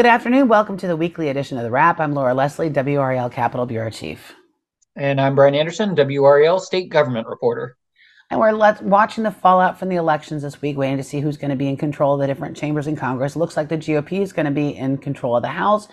Good afternoon. Welcome to the weekly edition of The Wrap. I'm Laura Leslie, WRAL Capital Bureau Chief. And I'm Brian Anderson, WRAL State Government Reporter. And we're let, watching the fallout from the elections this week, waiting to see who's going to be in control of the different chambers in Congress. Looks like the GOP is going to be in control of the House.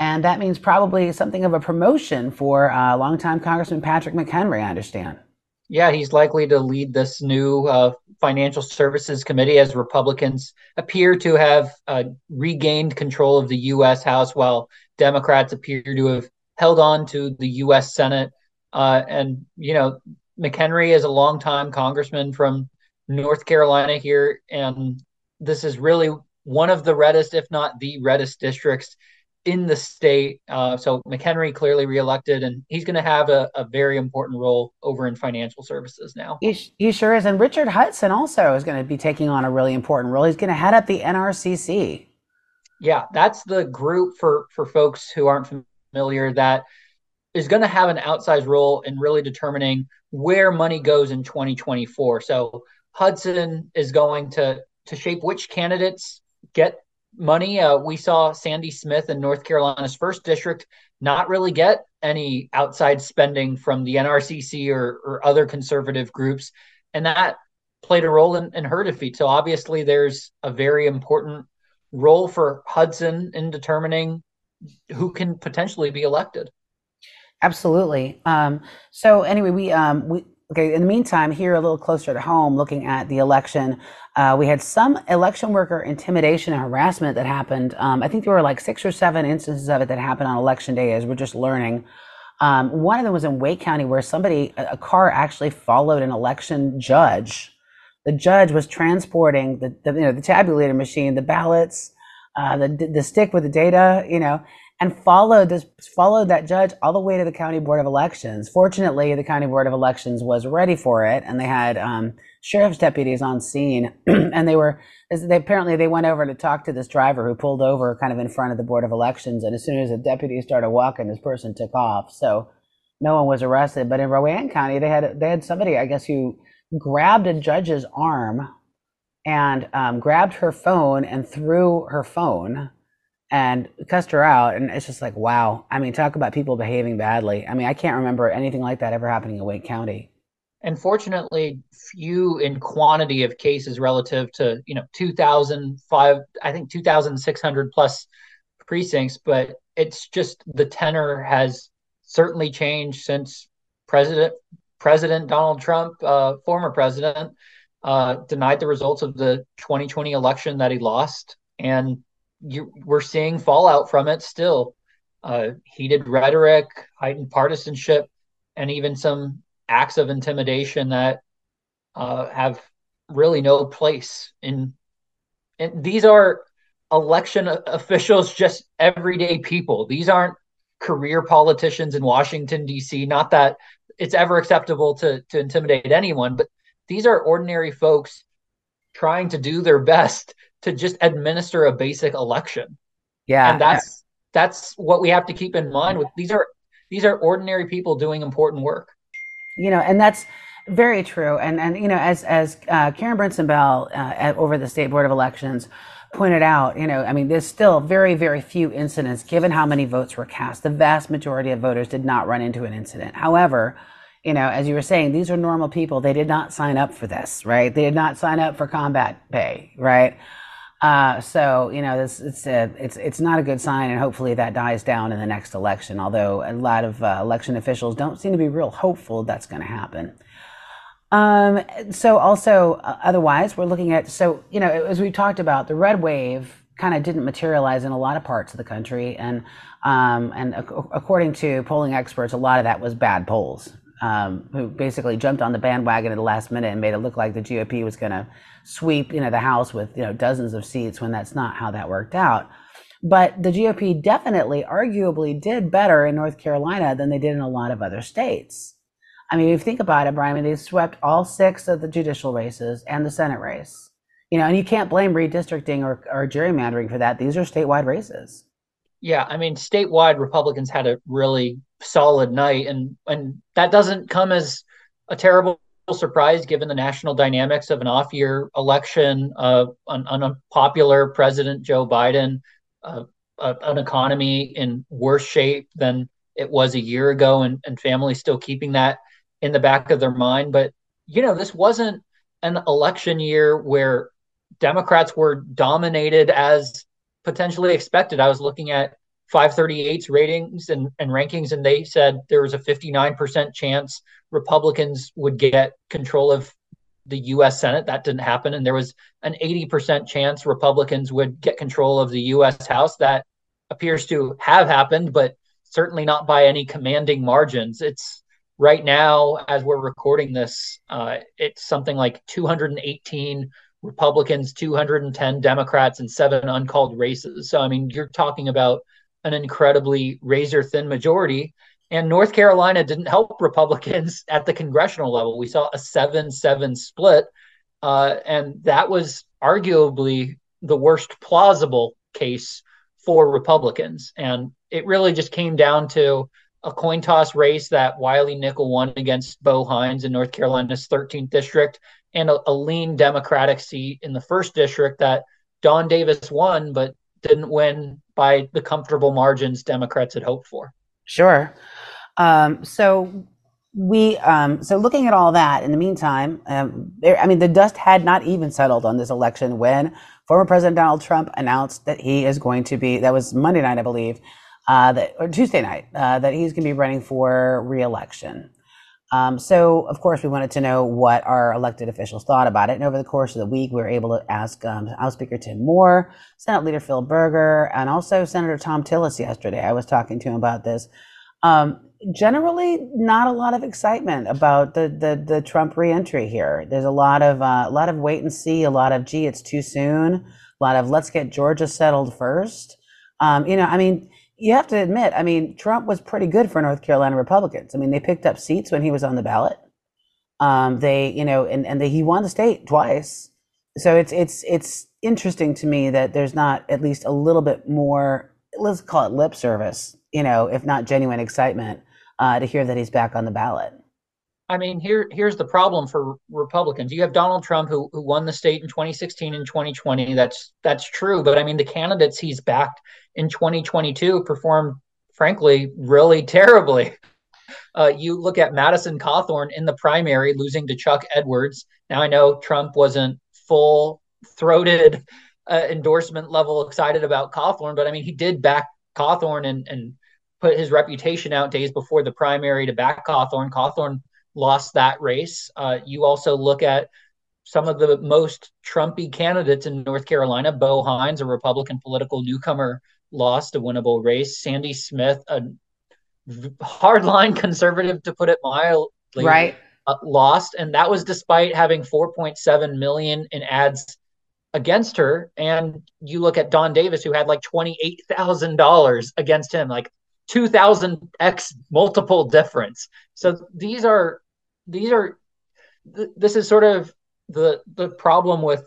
And that means probably something of a promotion for uh, longtime Congressman Patrick McHenry, I understand. Yeah, he's likely to lead this new uh, Financial Services Committee as Republicans appear to have uh, regained control of the U.S. House, while Democrats appear to have held on to the U.S. Senate. Uh, and, you know, McHenry is a longtime congressman from North Carolina here, and this is really one of the reddest, if not the reddest districts in the state. Uh, so McHenry clearly reelected, and he's going to have a, a, very important role over in financial services now. He, he sure is. And Richard Hudson also is going to be taking on a really important role. He's going to head up the NRCC. Yeah, that's the group for for folks who aren't familiar that is going to have an outsized role in really determining where money goes in 2024. So Hudson is going to to shape which candidates get money. Uh, we saw Sandy Smith in North Carolina's first district not really get any outside spending from the NRCC or, or other conservative groups, and that played a role in, in her defeat. So obviously, there's a very important role for Hudson in determining who can potentially be elected. Absolutely. Um, so anyway, we um, we Okay, in the meantime, here a little closer to home, looking at the election, uh, we had some election worker intimidation and harassment that happened. Um, I think there were like six or seven instances of it that happened on election day as we're just learning. Um, one of them was in Wake County where somebody, a car actually followed an election judge. The judge was transporting the, the you know, the tabulator machine, the ballots, uh, the, the stick with the data, you know, and followed this followed that judge all the way to the county board of elections. Fortunately, the county board of elections was ready for it, and they had um, sheriff's deputies on scene, and they were they apparently they went over to talk to this driver who pulled over kind of in front of the board of elections, and as soon as the deputies started walking, this person took off. So no one was arrested. But in Rowan County, they had they had somebody I guess who grabbed a judge's arm and um, grabbed her phone and threw her phone and cussed her out. And it's just like, wow. I mean, talk about people behaving badly. I mean, I can't remember anything like that ever happening in Wake County. And fortunately, few in quantity of cases relative to, you know, 2005, I think 2,600 plus precincts. But it's just the tenor has certainly changed since President President Donald Trump, uh, former president, uh, denied the results of the 2020 election that he lost. And you, we're seeing fallout from it still. Uh, heated rhetoric, heightened partisanship, and even some acts of intimidation that uh, have really no place in. And these are election officials, just everyday people. These aren't career politicians in Washington D.C. Not that it's ever acceptable to to intimidate anyone, but these are ordinary folks trying to do their best to just administer a basic election. Yeah. And that's that's what we have to keep in mind with these are these are ordinary people doing important work. You know, and that's very true. And and you know, as as uh, Karen Brinson Bell uh, at, over the State Board of Elections pointed out, you know, I mean, there's still very very few incidents given how many votes were cast. The vast majority of voters did not run into an incident. However, you know, as you were saying, these are normal people. They did not sign up for this, right? They did not sign up for combat pay, right? Uh, so you know, this it's a, it's it's not a good sign, and hopefully that dies down in the next election. Although a lot of uh, election officials don't seem to be real hopeful that's going to happen. Um, so also uh, otherwise, we're looking at so you know as we talked about the red wave kind of didn't materialize in a lot of parts of the country, and um, and ac- according to polling experts, a lot of that was bad polls um, who basically jumped on the bandwagon at the last minute and made it look like the GOP was going to sweep, you know, the House with you know dozens of seats when that's not how that worked out. But the GOP definitely, arguably, did better in North Carolina than they did in a lot of other states. I mean, if you think about it, Brian, I mean, they swept all six of the judicial races and the Senate race. You know, and you can't blame redistricting or, or gerrymandering for that. These are statewide races. Yeah, I mean, statewide Republicans had a really solid night, and and that doesn't come as a terrible surprise given the national dynamics of an off-year election, uh, an unpopular President Joe Biden, uh, an economy in worse shape than it was a year ago, and, and families still keeping that in the back of their mind. But you know, this wasn't an election year where Democrats were dominated as potentially expected. I was looking at 538's ratings and, and rankings, and they said there was a 59% chance Republicans would get control of the U.S. Senate. That didn't happen. And there was an 80% chance Republicans would get control of the U.S. House. That appears to have happened, but certainly not by any commanding margins. It's right now, as we're recording this, uh, it's something like 218 Republicans, 210 Democrats, and seven uncalled races. So, I mean, you're talking about an incredibly razor thin majority. And North Carolina didn't help Republicans at the congressional level. We saw a 7 7 split. Uh, and that was arguably the worst plausible case for Republicans. And it really just came down to a coin toss race that Wiley Nickel won against Bo Hines in North Carolina's 13th district and a, a lean Democratic seat in the first district that Don Davis won, but didn't win by the comfortable margins Democrats had hoped for. Sure. Um, so we um, so looking at all that in the meantime, um, there, I mean, the dust had not even settled on this election when former President Donald Trump announced that he is going to be. That was Monday night, I believe, uh, that or Tuesday night, uh, that he's going to be running for reelection. Um, so, of course, we wanted to know what our elected officials thought about it. And over the course of the week, we were able to ask um, House Speaker Tim Moore, Senate Leader Phil Berger, and also Senator Thom Tillis yesterday. I was talking to him about this. Um, generally, not a lot of excitement about the the, the Trump reentry here. There's a lot of uh, a lot of wait and see, a lot of gee, it's too soon, a lot of let's get Georgia settled first. Um, you know, I mean you have to admit, I mean, Trump was pretty good for North Carolina Republicans. I mean, they picked up seats when he was on the ballot. Um, they, you know, and, and they, he won the state twice. So it's it's it's interesting to me that there's not at least a little bit more, let's call it lip service, you know, if not genuine excitement, uh, to hear that he's back on the ballot. I mean, here here's the problem for Republicans. You have Donald Trump who who won the state in 2016 and 2020. That's that's true, but I mean the candidates he's backed in 2022 performed frankly really terribly. Uh, you look at Madison Cawthorn in the primary losing to Chuck Edwards. Now I know Trump wasn't full throated uh, endorsement level excited about Cawthorn, but I mean he did back Cawthorn and and put his reputation out days before the primary to back Cawthorn. Cawthorn lost that race. Uh, you also look at some of the most Trumpy candidates in North Carolina. Bo Hines, a Republican political newcomer, lost a winnable race. Sandy Smith, a hardline conservative, to put it mildly, right, uh, lost, and that was despite having 4.7 million in ads against her. And you look at Don Davis, who had like twenty-eight thousand dollars against him, like 2000 x multiple difference. So these are these are th- this is sort of the the problem with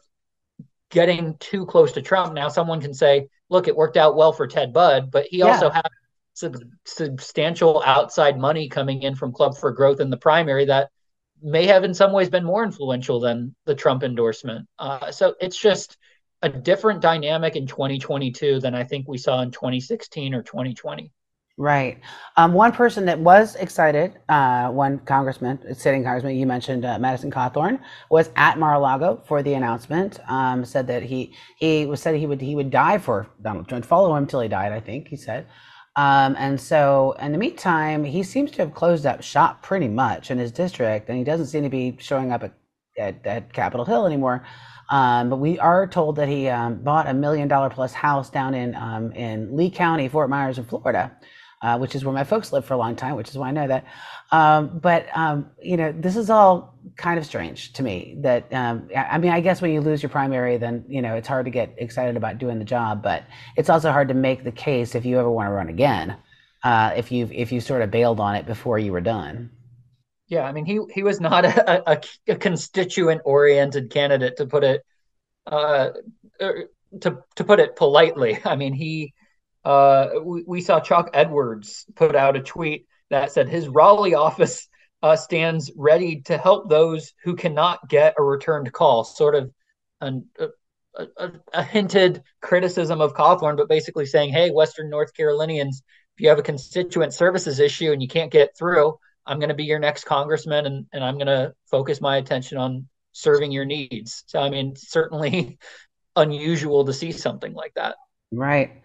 getting too close to Trump. Now someone can say, look, it worked out well for Ted Budd, but he yeah. also had sub- substantial outside money coming in from Club for Growth in the primary that may have in some ways been more influential than the Trump endorsement. Uh, so it's just a different dynamic in 2022 than I think we saw in 2016 or 2020. Right. Um, one person that was excited, uh, one congressman, sitting congressman, you mentioned uh, Madison Cawthorn, was at Mar-a-Lago for the announcement. Um, said that he he was said he would he would die for Donald Trump, follow him till he died. I think he said. Um, and so, in the meantime, he seems to have closed up shop pretty much in his district, and he doesn't seem to be showing up at at, at Capitol Hill anymore. Um, but we are told that he um, bought a million dollar plus house down in um, in Lee County, Fort Myers, in Florida uh, which is where my folks lived for a long time, which is why I know that. Um, but um, you know, this is all kind of strange to me. That um, I mean, I guess when you lose your primary, then you know it's hard to get excited about doing the job. But it's also hard to make the case if you ever want to run again. Uh, if you if you sort of bailed on it before you were done. Yeah, I mean, he he was not a, a, a constituent oriented candidate, to put it uh, er, to to put it politely. I mean, he uh, we, we, saw Chuck Edwards put out a tweet that said his Raleigh office uh, stands ready to help those who cannot get a returned call, sort of an, a, a, hinted criticism of Cawthorn, but basically saying, hey, Western North Carolinians, if you have a constituent services issue and you can't get through, I'm going to be your next congressman and, and I'm going to focus my attention on serving your needs. So, I mean, certainly unusual to see something like that. Right.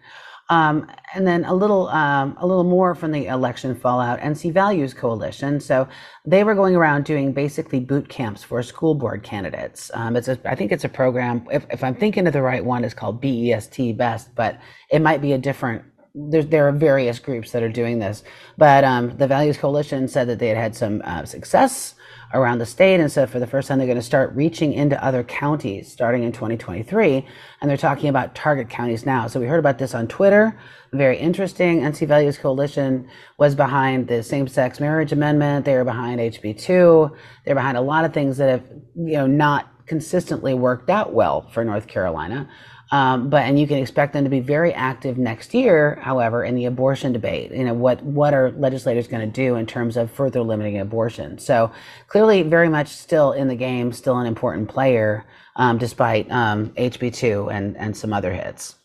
Um, and then a little, um, a little more from the election fallout. NC Values Coalition. So they were going around doing basically boot camps for school board candidates. Um, it's a, I think it's a program. If, if I'm thinking of the right one, it's called BEST Best, but it might be a different. There, there are various groups that are doing this, but um, the Values Coalition said that they had had some uh, success around the state. And so for the first time, they're going to start reaching into other counties starting in 2023. And they're talking about target counties now. So we heard about this on Twitter. Very interesting. NC Values Coalition was behind the same sex marriage amendment. They were behind HB2. They're behind a lot of things that have, you know, not consistently worked out well for North Carolina. Um, but and you can expect them to be very active next year, however, in the abortion debate. You know what what are legislators going to do in terms of further limiting abortion? So clearly, very much still in the game, still an important player, um, despite um, HB two and and some other hits.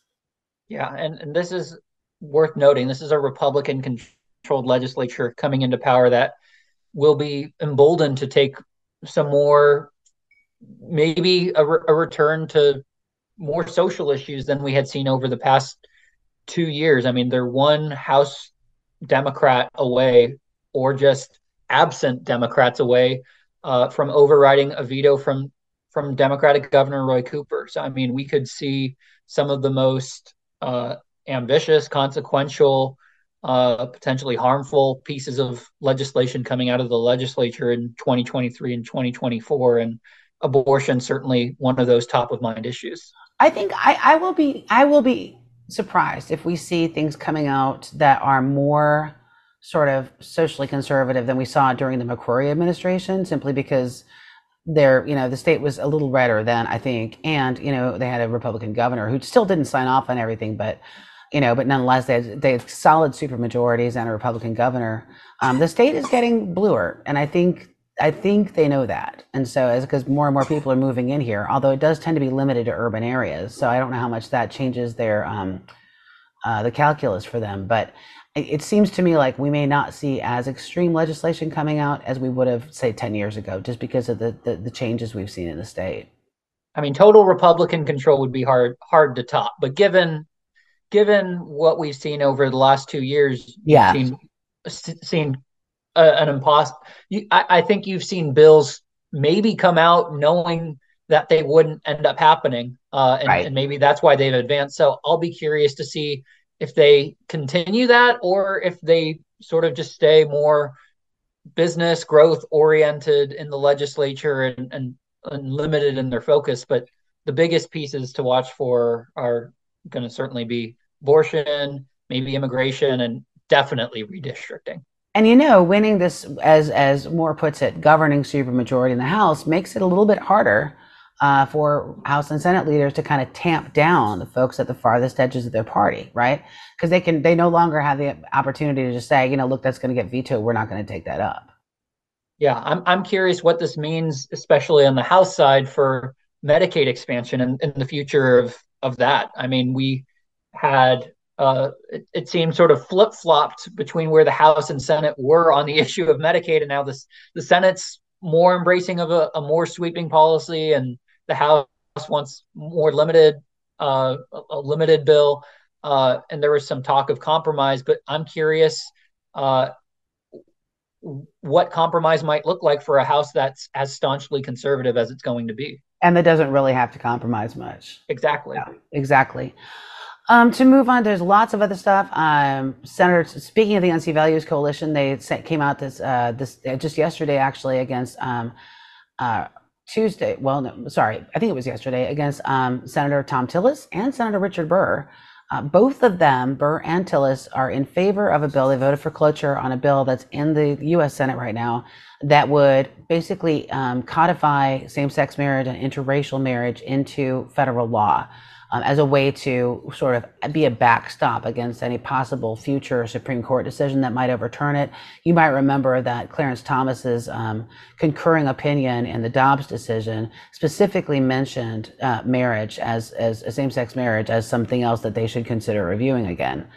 Yeah, and, and this is worth noting. This is a Republican controlled legislature coming into power that will be emboldened to take some more, maybe a, re- a return to more social issues than we had seen over the past two years. I mean, they're one House Democrat away, or just absent Democrats away uh, from overriding a veto from from Democratic Governor Roy Cooper. So, I mean, we could see some of the most uh, ambitious, consequential, uh, potentially harmful pieces of legislation coming out of the legislature in 2023 and 2024, and abortion certainly one of those top of mind issues. I think I, I will be I will be surprised if we see things coming out that are more sort of socially conservative than we saw during the McCrory administration, simply because there, you know, the state was a little redder then, I think, and you know, they had a Republican governor who still didn't sign off on everything, but you know, but nonetheless, they had, they had solid supermajorities and a Republican governor. Um, the state is getting bluer, and I think I think they know that, and so as because more and more people are moving in here, although it does tend to be limited to urban areas, so I don't know how much that changes their um, uh, the calculus for them. But it, it, seems to me like we may not see as extreme legislation coming out as we would have say ten years ago, just because of the, the, the changes we've seen in the state. I mean, total Republican control would be hard hard to top, but given given what we've seen over the last two years, yeah, seen, seen an impossible. I, I think you've seen bills maybe come out knowing that they wouldn't end up happening, uh, and, right. and maybe that's why they've advanced. So I'll be curious to see if they continue that or if they sort of just stay more business growth oriented in the legislature and, and, and, limited in their focus. But the biggest pieces to watch for are going to certainly be abortion, maybe immigration, and definitely redistricting. And you know, winning this, as as Moore puts it, governing supermajority in the House makes it a little bit harder uh, for House and Senate leaders to kind of tamp down the folks at the farthest edges of their party, right? Because they can, they no longer have the opportunity to just say, you know, look, that's going to get vetoed. We're not going to take that up. Yeah, I'm I'm curious what this means, especially on the House side, for Medicaid expansion and, and the future of of that. I mean, we had uh, it, it, seemed sort of flip flopped between where the House and Senate were on the issue of Medicaid, and now this the Senate's more embracing of a, a more sweeping policy, and the House wants more limited uh, a limited bill. Uh, and there was some talk of compromise, but I'm curious uh, what compromise might look like for a House that's as staunchly conservative as it's going to be. And that doesn't really have to compromise much. Exactly. Yeah, exactly. Um, to move on, there's lots of other stuff. Um, Senator, speaking of the NC Values Coalition, they came out this uh, this uh, just yesterday actually against um, uh, Tuesday. Well, no, sorry, I think it was yesterday against um, Senator Thom Tillis and Senator Richard Burr. Uh, both of them, Burr and Tillis, are in favor of a bill. They voted for cloture on a bill that's in the U.S. Senate right now that would basically um, codify same-sex marriage and interracial marriage into federal law. Um, as a way to sort of be a backstop against any possible future Supreme Court decision that might overturn it. You might remember that Clarence Thomas's um, concurring opinion in the Dobbs decision specifically mentioned uh, marriage as as a same-sex marriage as something else that they should consider reviewing again.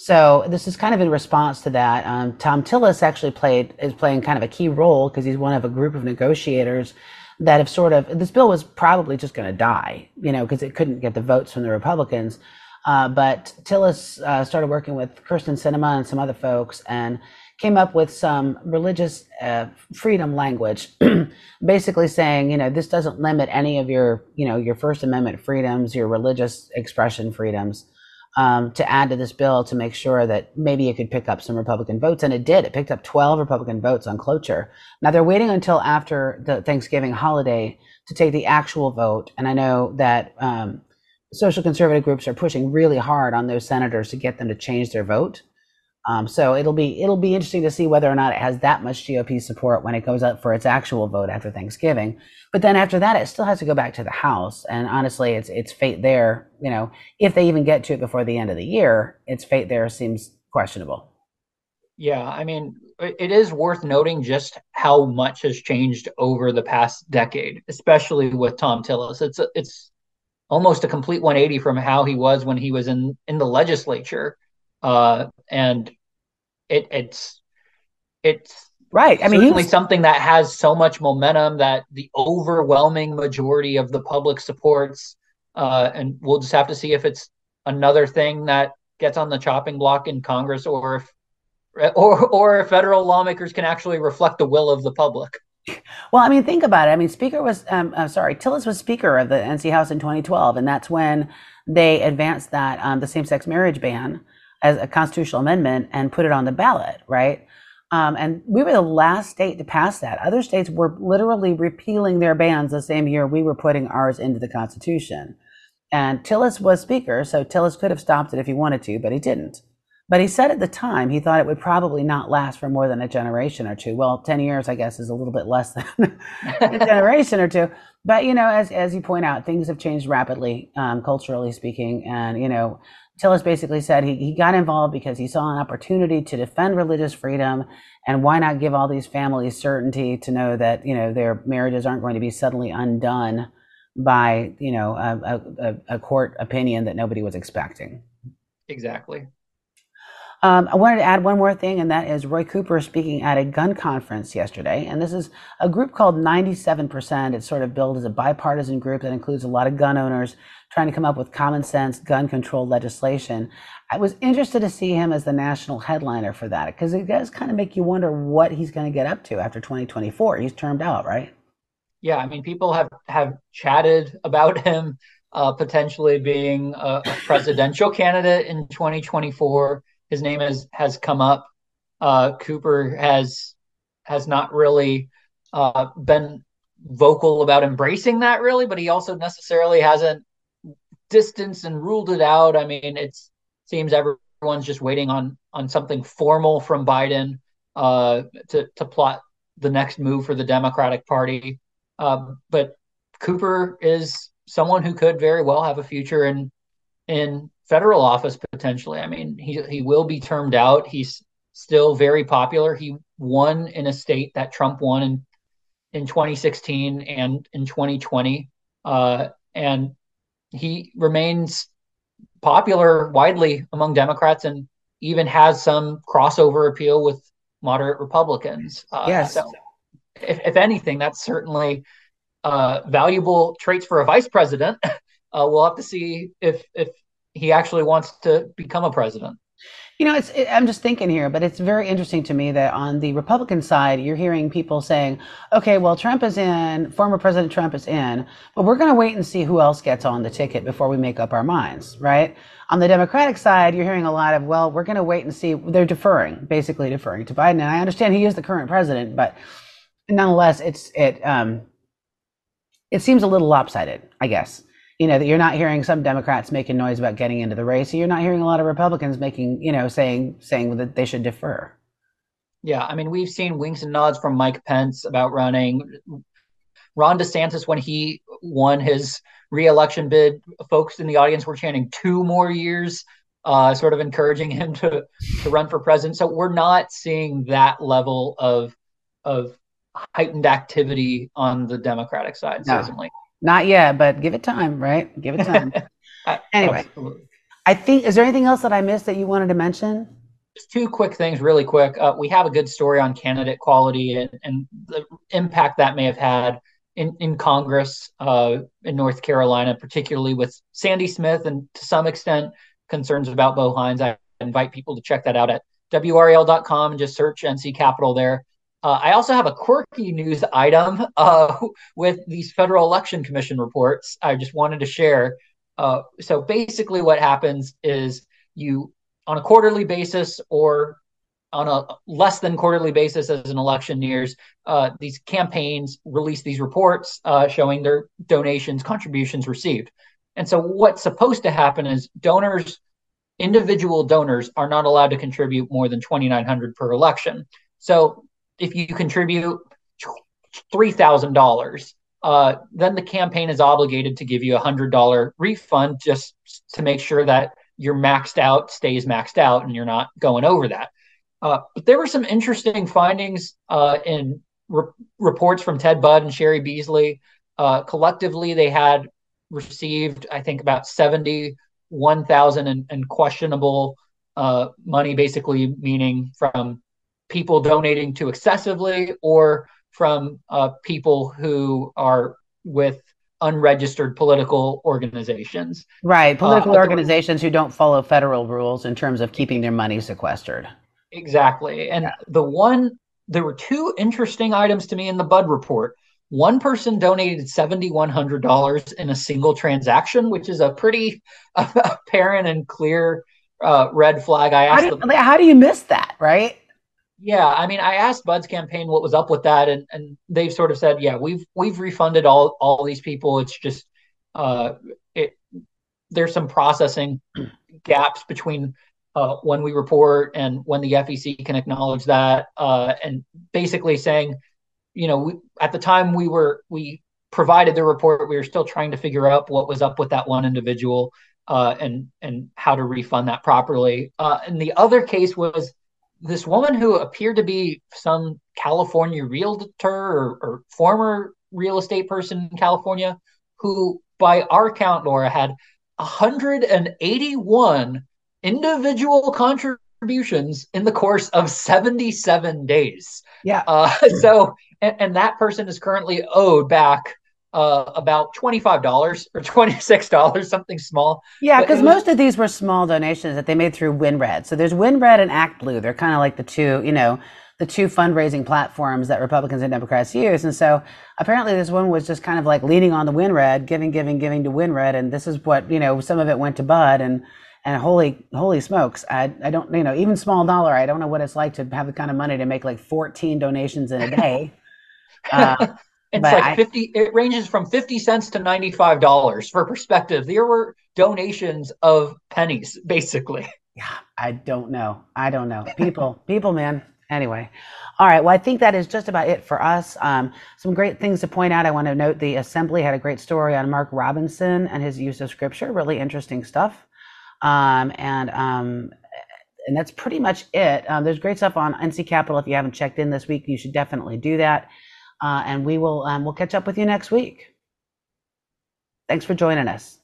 So this is kind of in response to that. Um, Thom Tillis actually played is playing kind of a key role because he's one of a group of negotiators that have sort of this bill was probably just going to die, you know, because it couldn't get the votes from the Republicans. Uh, but Tillis uh, started working with Kyrsten Sinema and some other folks and came up with some religious uh, freedom language, basically saying, you know, this doesn't limit any of your, you know, your First Amendment freedoms, your religious expression freedoms um, to add to this bill to make sure that maybe it could pick up some Republican votes. And it did. It picked up 12 Republican votes on cloture. Now they're waiting until after the Thanksgiving holiday to take the actual vote. And I know that um, social conservative groups are pushing really hard on those senators to get them to change their vote. Um, so it'll be it'll be interesting to see whether or not it has that much GOP support when it goes up for its actual vote after Thanksgiving. But then after that, it still has to go back to the House, and honestly, it's it's fate there. You know, if they even get to it before the end of the year, its fate there seems questionable. Yeah, I mean, it is worth noting just how much has changed over the past decade, especially with Thom Tillis. It's it's almost a complete 180 from how he was when he was in in the legislature, uh, and it it's it's right. I mean, certainly was... something that has so much momentum that the overwhelming majority of the public supports, uh, and we'll just have to see if it's another thing that gets on the chopping block in Congress, or if or or if federal lawmakers can actually reflect the will of the public. Well, I mean, think about it. I mean, Speaker was, um, uh, sorry, Tillis was Speaker of the NC House in 2012, and that's when they advanced that um, the same-sex marriage ban as a constitutional amendment and put it on the ballot, right? Um, and we were the last state to pass that. Other states were literally repealing their bans the same year we were putting ours into the Constitution. And Tillis was Speaker, so Tillis could have stopped it if he wanted to, but he didn't. But he said at the time he thought it would probably not last for more than a generation or two. Well, 10 years, I guess, is a little bit less than a generation or two. But, you know, as, as you point out, things have changed rapidly, um, culturally speaking. And, you know, Tillis basically said he, he got involved because he saw an opportunity to defend religious freedom and why not give all these families certainty to know that you know their marriages aren't going to be suddenly undone by you know a, a, a court opinion that nobody was expecting? Exactly um, I wanted to add one more thing, and that is Roy Cooper speaking at a gun conference yesterday. And this is a group called 97%. It's sort of billed as a bipartisan group that includes a lot of gun owners trying to come up with common sense gun control legislation. I was interested to see him as the national headliner for that because it does kind of make you wonder what he's going to get up to after 2024. He's termed out, right? Yeah, I mean, people have have chatted about him uh, potentially being a, a presidential candidate in 2024 his name has has come up. Uh, Cooper has has not really uh, been vocal about embracing that really, but he also necessarily hasn't distanced and ruled it out. I mean, it seems everyone's just waiting on on something formal from Biden uh, to to plot the next move for the Democratic Party. Uh, but Cooper is someone who could very well have a future in in federal office potentially. I mean, he he will be termed out. He's still very popular. He won in a state that Trump won in in 2016 and in 2020, uh, and he remains popular widely among Democrats and even has some crossover appeal with moderate Republicans. Uh, yes. So if, if anything, that's certainly uh, valuable traits for a vice president. Uh, we'll have to see if if he actually wants to become a president. You know, it's, it, I'm just thinking here, but it's very interesting to me that on the Republican side, you're hearing people saying, okay, well, Trump is in, former President Trump is in, but we're going to wait and see who else gets on the ticket before we make up our minds, right? On the Democratic side, you're hearing a lot of, well, we're going to wait and see. They're deferring, basically deferring to Biden. And I understand he is the current president, but nonetheless, it's, it, um, it seems a little lopsided, I guess you know that you're not hearing some Democrats making noise about getting into the race. You're not hearing a lot of Republicans making, you know, saying saying that they should defer. Yeah, I mean, we've seen winks and nods from Mike Pence about running. Ron DeSantis, when he won his reelection bid, folks in the audience were chanting two more years, uh, sort of encouraging him to to run for president. So we're not seeing that level of of heightened activity on the Democratic side, no, certainly. Not yet, but give it time, right? Give it time. anyway, Absolutely. I think, is there anything else that I missed that you wanted to mention? Just two quick things, really quick. Uh, we have a good story on candidate quality and, and the impact that may have had in, in Congress uh, in North Carolina, particularly with Sandy Smith and to some extent concerns about Bo Hines. I invite people to check that out at WRAL.com and just search NC Capital there. Uh, I also have a quirky news item uh, with these Federal Election Commission reports. I just wanted to share. Uh, so basically, what happens is you, on a quarterly basis or on a less than quarterly basis as an election nears, uh, these campaigns release these reports uh, showing their donations, contributions received. And so, what's supposed to happen is donors, individual donors, are not allowed to contribute more than 2,900 per election. So if you contribute three thousand uh, dollars, then the campaign is obligated to give you a hundred dollar refund just to make sure that your maxed out stays maxed out and you're not going over that. Uh, but there were some interesting findings uh, in re- reports from Ted Budd and Cheri Beasley. Uh, collectively, they had received, I think, about seventy-one thousand in questionable uh, money, basically meaning from people donating too excessively or from uh, people who are with unregistered political organizations. Right, uh, political uh, organizations who don't follow federal rules in terms of keeping their money sequestered. Exactly. And yeah. the one, there were two interesting items to me in the Budd report. One person donated $7,100 in a single transaction, which is a pretty apparent and clear uh, red flag. I asked how do, you, how do you miss that, right? Yeah, I mean, I asked Budd's campaign what was up with that, and, and they've sort of said, yeah, we've we've refunded all all these people. It's just uh, it there's some processing gaps between uh, when we report and when the FEC can acknowledge that, uh, and basically saying, you know, we, at the time we were we provided the report, we were still trying to figure out what was up with that one individual uh, and and how to refund that properly. Uh, and the other case was this woman who appeared to be some California realtor or, or former real estate person in California, who, by our count, Laura, had 181 individual contributions in the course of 77 days. Yeah. Uh, so, and, and, that person is currently owed back uh, about $25 or $26, something small. Yeah, because most of these were small donations that they made through WinRed. So there's WinRed and ActBlue. They're kind of like the two, you know, the two fundraising platforms that Republicans and Democrats use. And so apparently this one was just kind of like leaning on the WinRed, giving, giving, giving to WinRed. And this is what, you know, some of it went to Budd and, and holy, holy smokes. I, I don't, you know, even small dollar, I don't know what it's like to have the kind of money to make like 14 donations in a day. Uh, it's but like I, 50, it ranges from 50 cents to $95 for perspective. There were donations of pennies, basically. Yeah, I don't know. I don't know. People, people, man. Anyway, all right. Well, I think that is just about it for us. Um, some great things to point out. I want to note the Assembly had a great story on Mark Robinson and his use of Scripture. Really interesting stuff. Um, and um, and that's pretty much it. Um, there's great stuff on NC Capital. If you haven't checked in this week, you should definitely do that. Uh, and we will um, we'll catch up with you next week. Thanks for joining us.